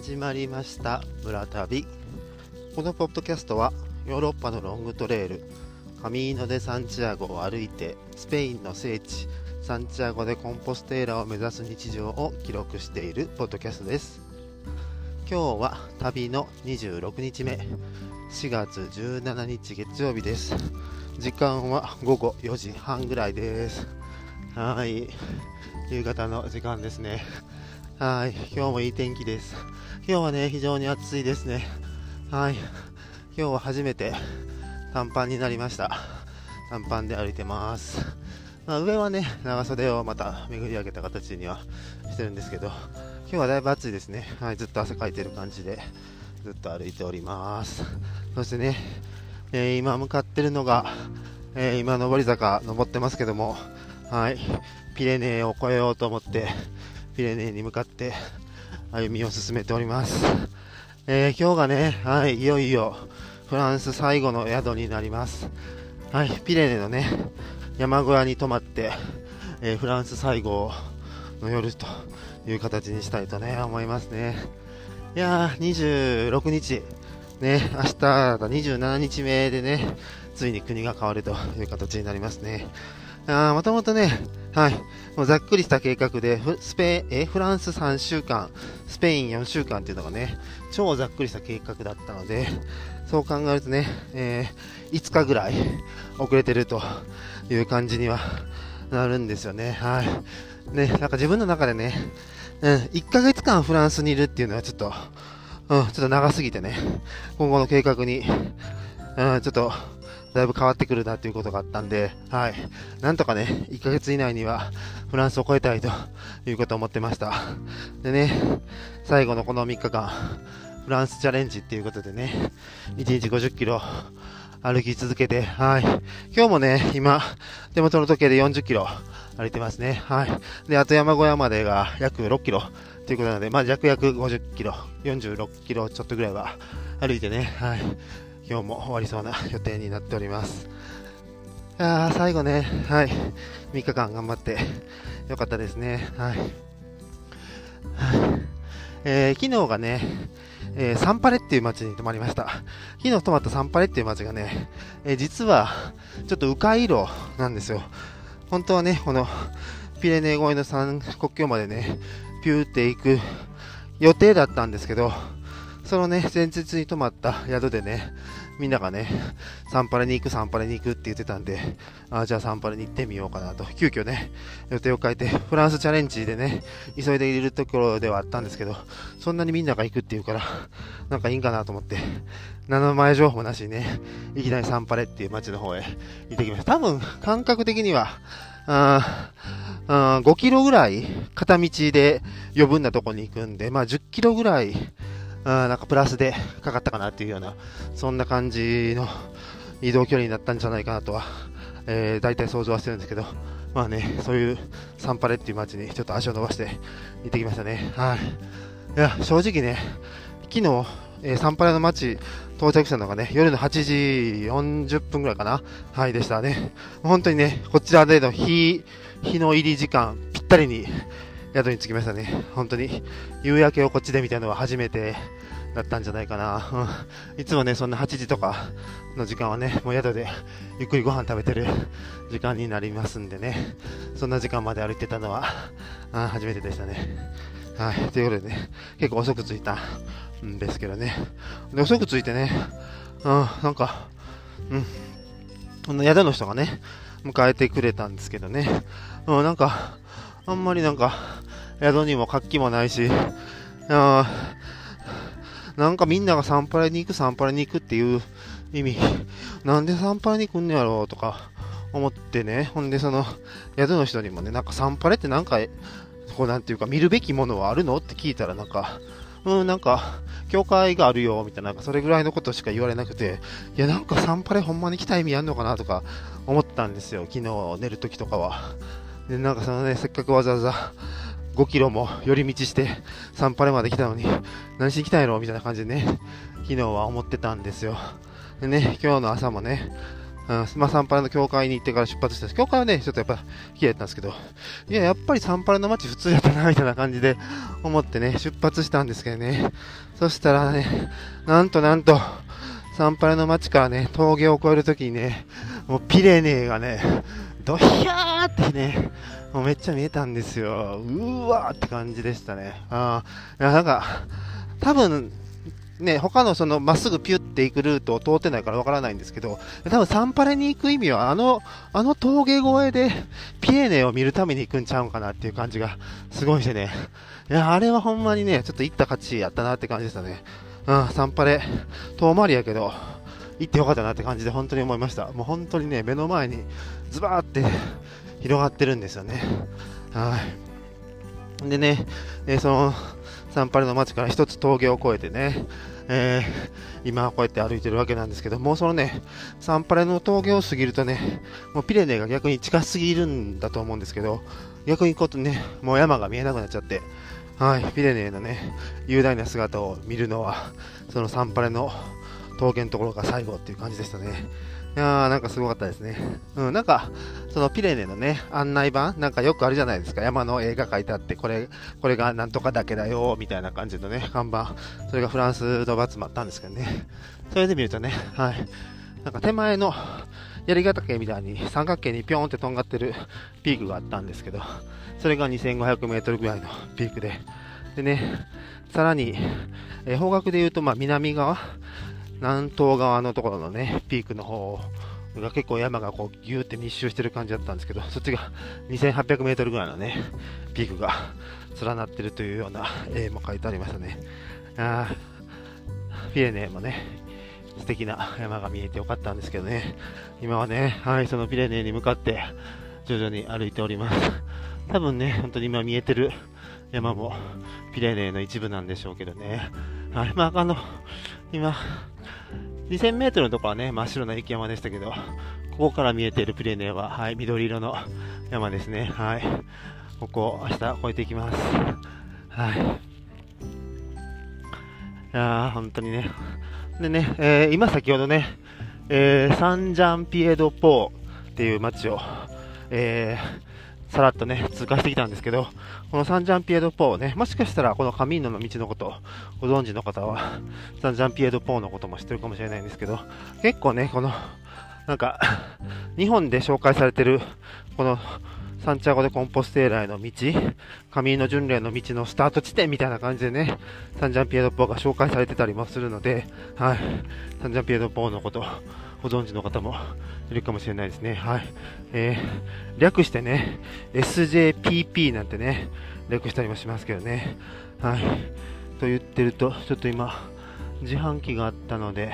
始まりました。村旅。このポッドキャストはヨーロッパのロングトレイル。カミーノ・デ・サンチアゴを歩いてスペインの聖地サンチアゴでコンポステーラを目指す日常を記録しているポッドキャストです。今日は旅の26日目。4月17日月曜日です。時間は午後4時半ぐらいです。はい。夕方の時間ですね。はい今日もいい天気です。今日はね非常に暑いですね。はい今日は初めて短パンになりました。短パンで歩いてます。まあ、上はね長袖をまた巡り上げた形にはしてるんですけど今日はだいぶ暑いですね、はい、ずっと汗かいてる感じでずっと歩いております。そしてね、えー、今向かってるのが、えー、今上り坂登ってますけどもはいピレネーを越えようと思ってピレネーに向かって 歩みを進めております、えー、今日がね、はい、いよいよフランス最後の宿になります。はいピレネーのね山小屋に泊まって、えー、フランス最後の夜という形にしたいとね思いますね。いやー26日。ね明日が27日目でねついに国が変わるという形になりますね。あもともとね、はい、もうざっくりした計画で、スペえフランス3週間、スペイン4週間っていうのがね、超ざっくりした計画だったので、そう考えるとね、えー、5日ぐらい遅れてるという感じにはなるんですよね。はい。ね、なんか自分の中でね、うん、1ヶ月間フランスにいるっていうのはちょっと、うん、ちょっと長すぎてね、今後の計画に、うん、ちょっと、だいぶ変わってくるなということがあったんで、はい。なんとかね、1ヶ月以内にはフランスを超えたいということを思ってました。でね、最後のこの3日間、フランスチャレンジっていうことでね、1日50キロ歩き続けて、はい。今日もね、今、手元の時計で40キロ歩いてますね。はい。で、あと山小屋までが約6キロということなので、まあ、約約50キロ、46キロちょっとぐらいは歩いてね、はい。今日も終わりそうな予定になっております。あ最後ね、はい、3日間頑張ってよかったですね。はい。はいえー、昨日がね、えー、サンパレっていう街に泊まりました。昨日泊まったサンパレっていう街がね、えー、実はちょっと迂回路なんですよ。本当はね、このピレネー越えの山国境までね、ピューって行く予定だったんですけど、そのね、前日に泊まった宿でね、みんながね、サンパレに行く、サンパレに行くって言ってたんで、あじゃあサンパレに行ってみようかなと、急遽ね、予定を変えて、フランスチャレンジでね、急いでいるところではあったんですけど、そんなにみんなが行くっていうから、なんかいいんかなと思って、名前情報なしにね、いきなりサンパレっていう街の方へ行ってきました。多分、感覚的には、ああ5キロぐらい片道で余分なとこに行くんで、まあ10キロぐらいあなんかプラスでかかったかなっていうような、そんな感じの移動距離になったんじゃないかなとは、えー、大体想像はしてるんですけど、まあね、そういうサンパレっていう街にちょっと足を伸ばして行ってきましたね。はい。いや、正直ね、昨日、えー、サンパレの街到着したのがね、夜の8時40分ぐらいかな。はい、でしたね。本当にね、こちらでの日、日の入り時間、ぴったりに、宿に着きましたね。本当に、夕焼けをこっちで見たのは初めてだったんじゃないかな。うん、いつもね、そんな8時とかの時間はね、もう宿でゆっくりご飯食べてる時間になりますんでね、そんな時間まで歩いてたのは、あ初めてでしたね。はい、ということでね、結構遅く着いたんですけどね。で遅く着いてね、うん、なんか、うん、この宿の人がね、迎えてくれたんですけどね、うん、なんか、あんまりなんか、宿にも活気もないし、あなんかみんながサンパレに行く、サンパレに行くっていう意味、なんでサンパレに来んねやろうとか思ってね、ほんでその、宿の人にもね、なんかサンパレってなんか、こうなんていうか見るべきものはあるのって聞いたらなんか、うん、なんか、教会があるよ、みたいな、なんかそれぐらいのことしか言われなくて、いや、なんかサンパレほんまに来た意味あんのかなとか思ったんですよ、昨日寝るときとかは。で、なんかそのね、せっかくわざわざ5キロも寄り道してサンパレまで来たのに、何しに来たんやろみたいな感じでね、昨日は思ってたんですよ。でね、今日の朝もね、うん、まあ、サンパレの教会に行ってから出発したんです。教会はね、ちょっとやっぱ、綺麗だったんですけど、いや、やっぱりサンパレの街普通やったな、みたいな感じで思ってね、出発したんですけどね。そしたらね、なんとなんと、サンパレの街からね、峠を越えるときにね、もうピレネーがね、ドヒャーってね、もうめっちゃ見えたんですよ。うわーって感じでしたね。ああ、なんか、多分、ね、他のそのまっすぐピュって行くルートを通ってないからわからないんですけど、多分サンパレに行く意味はあの、あの峠越えでピエーネを見るために行くんちゃうんかなっていう感じがすごいしてね。いや、あれはほんまにね、ちょっと行った価値やったなって感じでしたね。うん、サンパレ、遠回りやけど、行ってよかったなって感じで本当に思いました。もう本当にね、目の前にズバーって広がってるんですよね。はい。でね、えー、その、サンパレの街から一つ峠を越えてね、えー、今こうやって歩いてるわけなんですけども、そのね、サンパレの峠を過ぎるとね、もうピレネが逆に近すぎるんだと思うんですけど、逆にこうとね、もう山が見えなくなっちゃって、はい、ピレネのね、雄大な姿を見るのは、そのサンパレの峠のところが最後っていう感じでしたね。いやー、なんかすごかったですね。うん、なんか、そのピレネのね、案内板、なんかよくあるじゃないですか。山の絵が描いてあって、これ、これがなんとかだけだよ、みたいな感じのね、看板。それがフランスのバツもあったんですけどね。それで見るとね、はい。なんか手前の槍ヶ岳みたいに三角形にピョーンってとんがってるピークがあったんですけど、それが2500メートルぐらいのピークで、でね、さらに、え方角で言うと、まあ、南側、南東側のところのね、ピークの方が結構山がこうギューって密集してる感じだったんですけど、そっちが2800メートルぐらいのね、ピークが 連なってるというような絵も書いてありましたね。あフィレネもね、素敵な山が見えてよかったんですけどね、今はね、はい、そのピレネに向かって徐々に歩いております。多分ね、本当に今見えてる山もピレネの一部なんでしょうけどね。はい、まあ、あの、今、2000メートルのところはね、真っ白な雪山でしたけど、ここから見えているプレーネは、はい、緑色の山ですね。はい。ここを明日越えていきます。はい。いやー、本当にね。でね、えー、今先ほどね、えー、サンジャンピエドポーっていう街を、えー、さらっとね、通過してきたんですけど、このサンジャンピエドポーね、もしかしたらこのカミーノの道のことをご存知の方は、サンジャンピエドポーのことも知ってるかもしれないんですけど、結構ね、この、なんか、日本で紹介されてる、この、サンチャゴでコンポステーラへの道、カミーノ巡礼の道のスタート地点みたいな感じでね、サンジャンピエドポーが紹介されてたりもするので、はい、サンジャンピエドポーのこと、ご存知の方もいるかもしれないですね。はい。えー、略してね、SJPP なんてね、略したりもしますけどね。はい。と言ってると、ちょっと今、自販機があったので、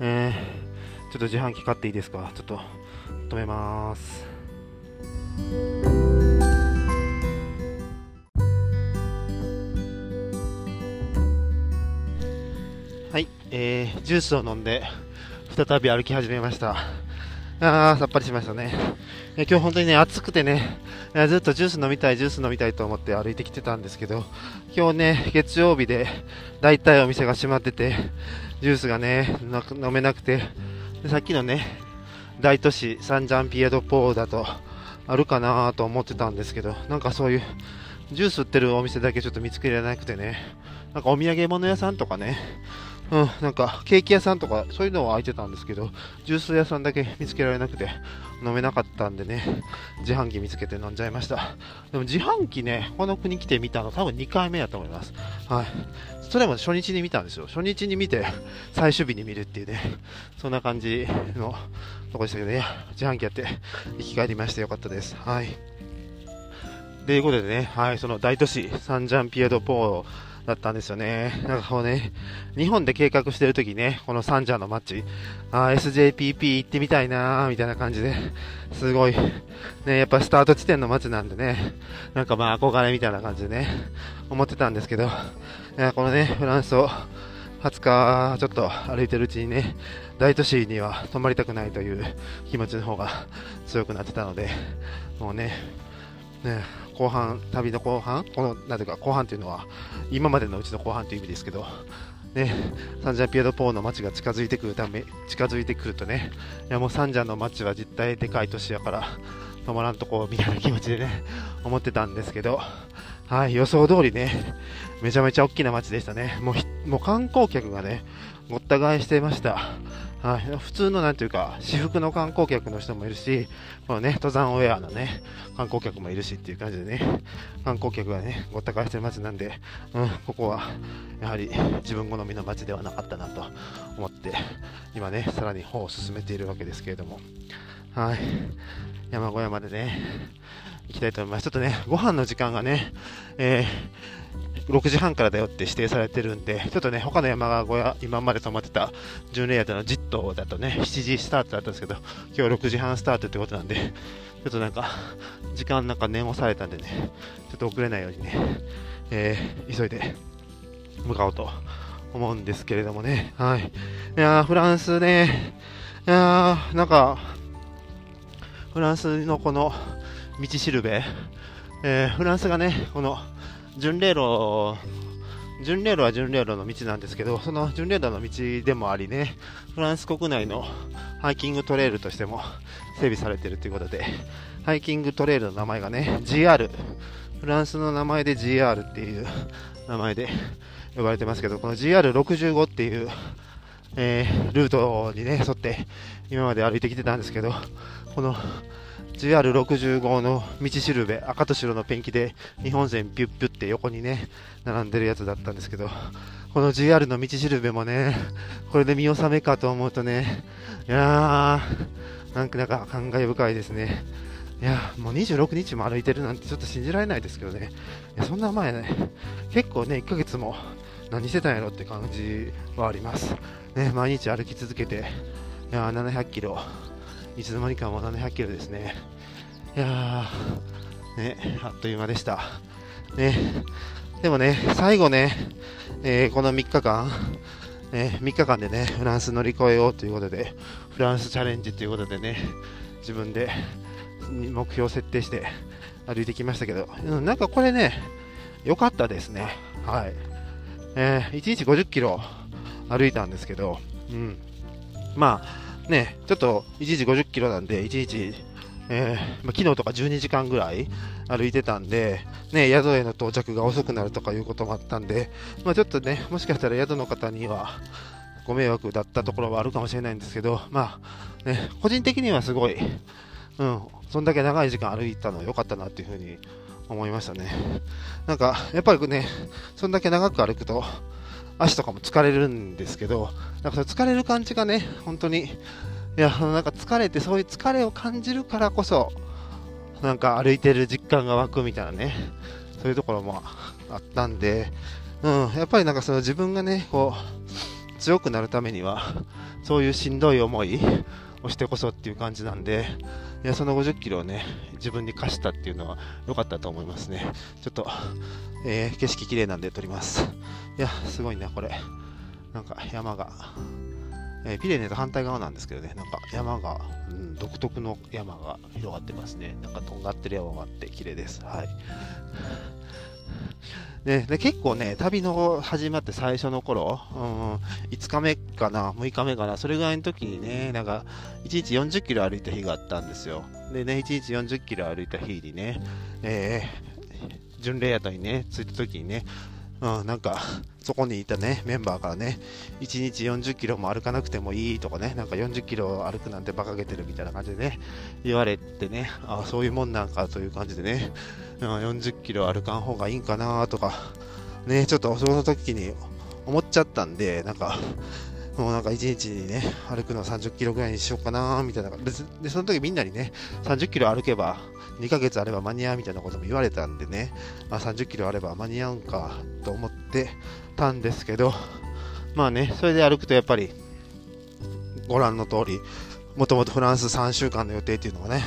えー、ちょっと自販機買っていいですか？ちょっと止めます。はい、えー、ジュースを飲んで、再び歩き始めました。あー、さっぱりしましたね。え今日本当にね、暑くてね、ずっとジュース飲みたい、ジュース飲みたいと思って歩いてきてたんですけど、今日ね、月曜日で、大体お店が閉まってて、ジュースがね、飲めなくて、でさっきのね、大都市、サンジャンピエドポーだと、あるかなと思ってたんですけど、なんかそういう、ジュース売ってるお店だけちょっと見つけられなくてね、なんかお土産物屋さんとかね、うん、なんかケーキ屋さんとかそういうのは空いてたんですけど、ジュース屋さんだけ見つけられなくて飲めなかったんでね、自販機見つけて飲んじゃいました。でも自販機ね、この国来て見たの多分2回目やと思います。はい。それも初日に見たんですよ。初日に見て、最終日に見るっていうね、そんな感じのとこでしたけどね、自販機やって生き返りましてよかったです。はい。ということでね、はい、その大都市、サンジャンピエドポーだったんですよね。なんかこうね、日本で計画してる時ね、このサンジャーのマッチ、あ SJPP 行ってみたいなーみたいな感じで、すごい、ね、やっぱスタート地点の街なんでね、なんかまあ憧れみたいな感じでね、思ってたんですけど、このね、フランスを20日ちょっと歩いてるうちにね、大都市には泊まりたくないという気持ちの方が強くなってたので、もうね、ね、後半、旅の後半、この、なんていうか、後半っていうのは、今までのうちの後半という意味ですけど、ね、サンジャンピエドポーの街が近づいてくるため、近づいてくるとね、いやもうサンジャンの街は実態でかい都市やから、止まらんとこみたいな気持ちでね、思ってたんですけど、はい、予想通りね、めちゃめちゃ大きな街でしたね。もう、もう観光客がね、ごった返していました。はい、普通のなんていうか、私服の観光客の人もいるし、このね、登山ウェアのね、観光客もいるしっていう感じでね、観光客がね、ごった返してる街なんで、うん、ここは、やはり自分好みの街ではなかったなと思って、今ね、さらに歩を進めているわけですけれども、はい、山小屋までね、行きたいと思います。ちょっとね、ご飯の時間がね、えー6時半からだよって指定されてるんで、ちょっとね、他の山小屋、今まで泊まってた巡礼宿のジットだとね、7時スタートだったんですけど、今日6時半スタートってことなんで、ちょっとなんか、時間なんか念をされたんでね、ちょっと遅れないようにね、えー、急いで向かおうと思うんですけれどもね、はい。いやフランスね、いやなんか、フランスのこの道しるべ、えー、フランスがね、この巡礼路、巡礼路は巡礼路の道なんですけど、その巡礼路の道でもありね、フランス国内のハイキングトレイルとしても整備されているということで、ハイキングトレイルの名前がね、GR、フランスの名前で GR っていう名前で呼ばれてますけど、この GR65 っていう、えー、ルートにね、沿って今まで歩いてきてたんですけど、この JR65 の道しるべ、赤と白のペンキで日本線ピュッピュって横にね、並んでるやつだったんですけど、この JR の道しるべもね、これで見納めかと思うとね、いやー、なんかなんか感慨深いですね。いや、もう26日も歩いてるなんてちょっと信じられないですけどね。いや、そんな前ね、結構ね、1ヶ月も何してたんやろって感じはあります。ね、毎日歩き続けて、いや700キロ、いつの間にかもう700キロですね。いやー、ね、あっという間でした。ね、でもね、最後ね、えー、この3日間、ね、3日間でね、フランス乗り越えようということで、フランスチャレンジということでね、自分で目標を設定して歩いてきましたけど、なんかこれね、良かったですね。はい。えー、1日50キロ歩いたんですけど、うん。まあ、ね、ちょっと1日50キロなんで、1日えー、ま、昨日とか12時間ぐらい歩いてたんで、ね、宿への到着が遅くなるとかいうこともあったんで、ま、ちょっとね、もしかしたら宿の方にはご迷惑だったところはあるかもしれないんですけど、まあ、ね、個人的にはすごい、うん、そんだけ長い時間歩いたのは良かったなっていうふうに思いましたね。なんか、やっぱりね、そんだけ長く歩くと、足とかも疲れるんですけど、なんかそ疲れる感じがね、本当にいや、なんか疲れて、そういう疲れを感じるからこそ、なんか歩いてる実感が湧くみたいなね、そういうところもあったんで、うん、やっぱりなんかその自分がね、こう、強くなるためには、そういうしんどい思いをしてこそっていう感じなんで、いや、その50キロをね、自分に課したっていうのは良かったと思いますね。ちょっと、えー、景色綺麗なんで撮ります。いや、すごいな、これ。なんか山が。えー、ピレネと反対側なんですけどね、なんか山が、うん、独特の山が広がってますね。なんかとんがってる山があって綺麗です。はい。でで結構ね、旅の始まって最初の頃、うん、5日目かな、6日目かな、それぐらいの時にね、なんか1日40キロ歩いた日があったんですよ。でね、1日40キロ歩いた日にね、えー、巡礼宿にね、着いた時にね、うん、なんか、そこにいたね、メンバーからね、1日40キロも歩かなくてもいいとかね、なんか40キロ歩くなんて馬鹿げてるみたいな感じでね、言われてね、あそういうもんなんかという感じでね、うん、40キロ歩かん方がいいんかなとか、ね、ちょっとその時に思っちゃったんで、なんか、もうなんか1日にね、歩くの30キロぐらいにしようかなみたいな。で、その時みんなにね、30キロ歩けば2ヶ月あれば間に合うみたいなことも言われたんでね、まあ、30キロあれば間に合うんかと思ってたんですけど、まあね、それで歩くとやっぱり、ご覧の通り、もともとフランス3週間の予定っていうのがね、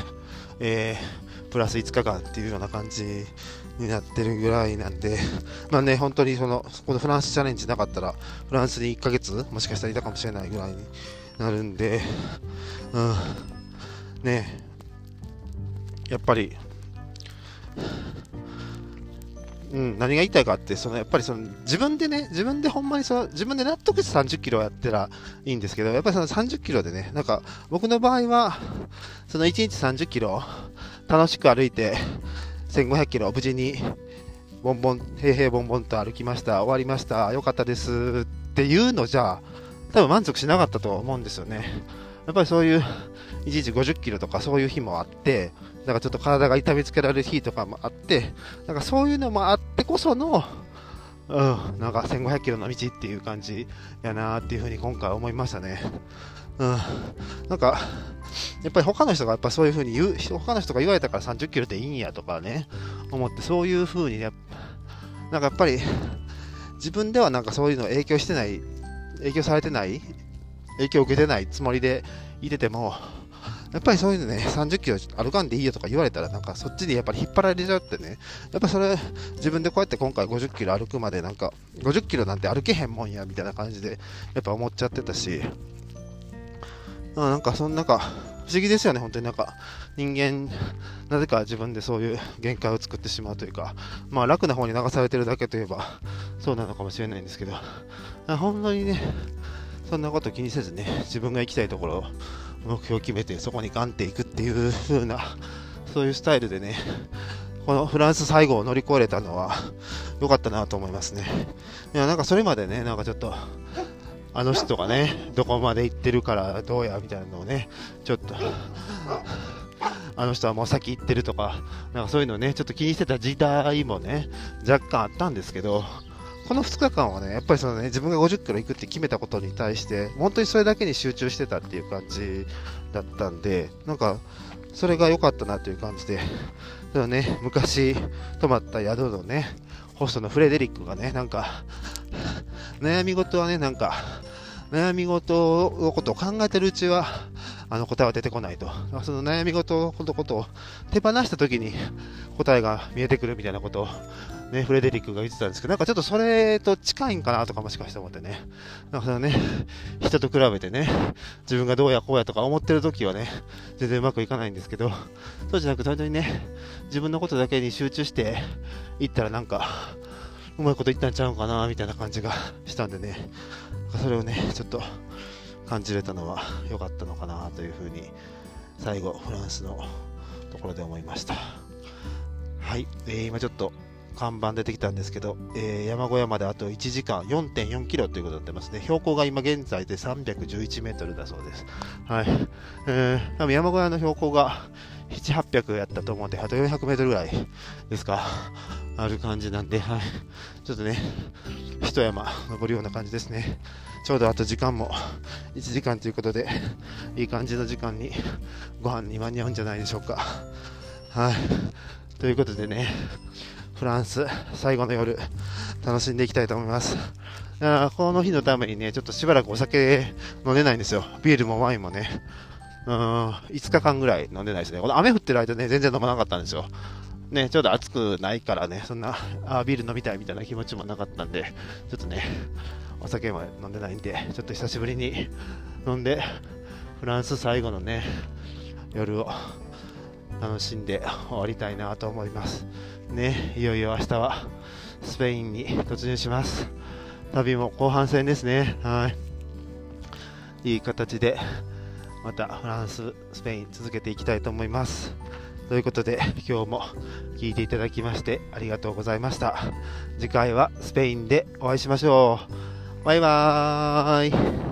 えー、プラス5日間っていうような感じになってるぐらいなんで、まあね、本当にその、このフランスチャレンジなかったら、フランスに1ヶ月、もしかしたらいたかもしれないぐらいになるんで、うん、ね、やっぱり、うん、何が言いたいかって、そのやっぱりその自分でね、自分でほんまにその自分で納得して30キロやったらいいんですけど、やっぱりその30キロでね、なんか僕の場合は、その1日30キロ楽しく歩いて、1500キロ無事にボンボン、平々ボンボンと歩きました、終わりました、よかったですっていうのじゃ、多分満足しなかったと思うんですよね。やっぱりそういう、1日50キロとかそういう日もあって、なんかちょっと体が痛めつけられる日とかもあって、なんかそういうのもあってこその、うん、なんか1500キロの道っていう感じやなっていうふうに今回思いましたね。うん、なんか、やっぱり他の人がやっぱそういうふうに言う、他の人が言われたから30キロでいいんやとかね、思ってそういうふうにね、なんかやっぱり自分ではなんかそういうの影響してない、影響されてない、影響を受けてないつもりでいてても、やっぱりそういうのね、30キロ歩かんでいいよとか言われたら、なんかそっちにやっぱり引っ張られちゃってね、やっぱそれ、自分でこうやって今回50キロ歩くまで、なんか、50キロなんて歩けへんもんや、みたいな感じで、やっぱ思っちゃってたし、あなんか、そんなか、不思議ですよね、本当になんか、人間、なぜか自分でそういう限界を作ってしまうというか、まあ楽な方に流されてるだけといえば、そうなのかもしれないんですけど、本当にね、そんなこと気にせずね、自分が行きたいところを目標を決めてそこにガンっていくっていう風なそういうスタイルでねこのフランス最後を乗り越えれたのは良かったなと思いますね。いやなんかそれまでねなんかちょっとあの人がねどこまで行ってるからどうやみたいなのをねちょっとあの人はもう先行ってるとか、なんかそういうのね、ちょっと気にしてた時代もね、若干あったんですけど、この2日間はね、やっぱりそのね、自分が50キロ行くって決めたことに対して、本当にそれだけに集中してたっていう感じだったんで、なんか、それが良かったなという感じで、ただね、昔泊まった宿のね、ホストのフレデリックがね、なんか、悩み事はね、なんか、悩み事のことを考えてるうちは、あの答えは出てこないと。その悩み事のことを手放した時に答えが見えてくるみたいなことをね、フレデリックが言ってたんですけど、なんかちょっとそれと近いんかなとかもしかして思ってね。だからね、人と比べてね、自分がどうやこうやとか思ってる時はね、全然うまくいかないんですけど、そうじゃなくて本当にね、自分のことだけに集中していったらなんか、うまいこと言ったんちゃうかなみたいな感じがしたんでね、それをね、ちょっと感じれたのは良かったのかなというふうに、最後、フランスのところで思いました。はい、えー、今ちょっと看板出てきたんですけど、えー、山小屋まであと1時間4.4キロということになってますね。標高が今現在で311メートルだそうです。はい。えー、多分山小屋の標高が7、800やったと思うんで、あと400メートルぐらいですか。ある感じなんで、はい。ちょっとね、一山登るような感じですね。ちょうどあと時間も1時間ということで、いい感じの時間にご飯に間に合うんじゃないでしょうか。はい。ということでね、フランス最後の夜楽しんでいきたいと思います。あこの日のためにねちょっとしばらくお酒飲んでないんですよ。ビールもワインもね。うん5日間ぐらい飲んでないですね。この雨降ってる間ね全然飲まなかったんですよ。ね、ちょうど暑くないからね、そんなあビール飲みたいみたいな気持ちもなかったんで、ちょっとね、お酒も飲んでないんで、ちょっと久しぶりに飲んで、フランス最後のね、夜を楽しんで終わりたいなと思います。ね、いよいよ明日はスペインに突入します。旅も後半戦ですね。はい。いい形で、またフランス、スペイン続けていきたいと思います。ということで、今日も聞いていただきましてありがとうございました。次回はスペインでお会いしましょう。バイバーイ。